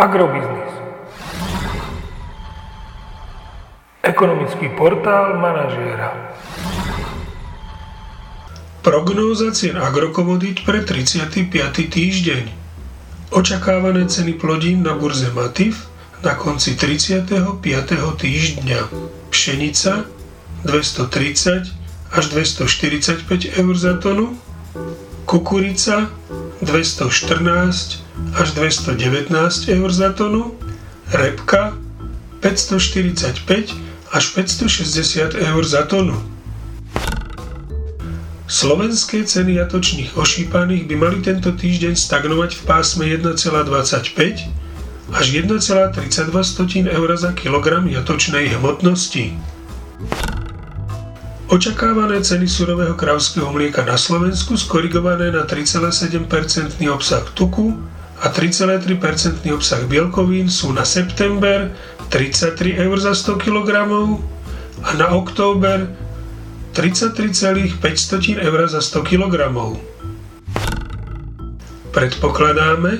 Agrobiznis. Ekonomický portál manažéra. Prognóza cien agrokomodít pre 35. týždeň. Očakávané ceny plodín na burze Matif na konci 35. týždňa. Pšenica 230 až 245 eur za tonu, kukurica 214 až 219 eur za tonu, repka 545 až 560 eur za tonu. Slovenské ceny jatočných ošípaných by mali tento týždeň stagnovať v pásme 1,25 až 1,32 eur za kilogram jatočnej hmotnosti. Očakávané ceny surového krávského mlieka na Slovensku skorigované na 3,7% obsah tuku a 3,3% obsah bielkovín sú na september 33 eur za 100 kg a na október 33,5 eur za 100 kg. Predpokladáme,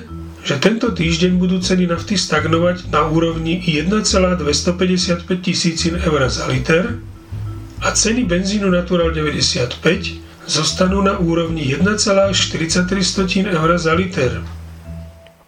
že tento týždeň budú ceny nafty stagnovať na úrovni 1,255 tisícin eur za liter, a ceny benzínu Natural 95 zostanú na úrovni 1,43 eur za liter.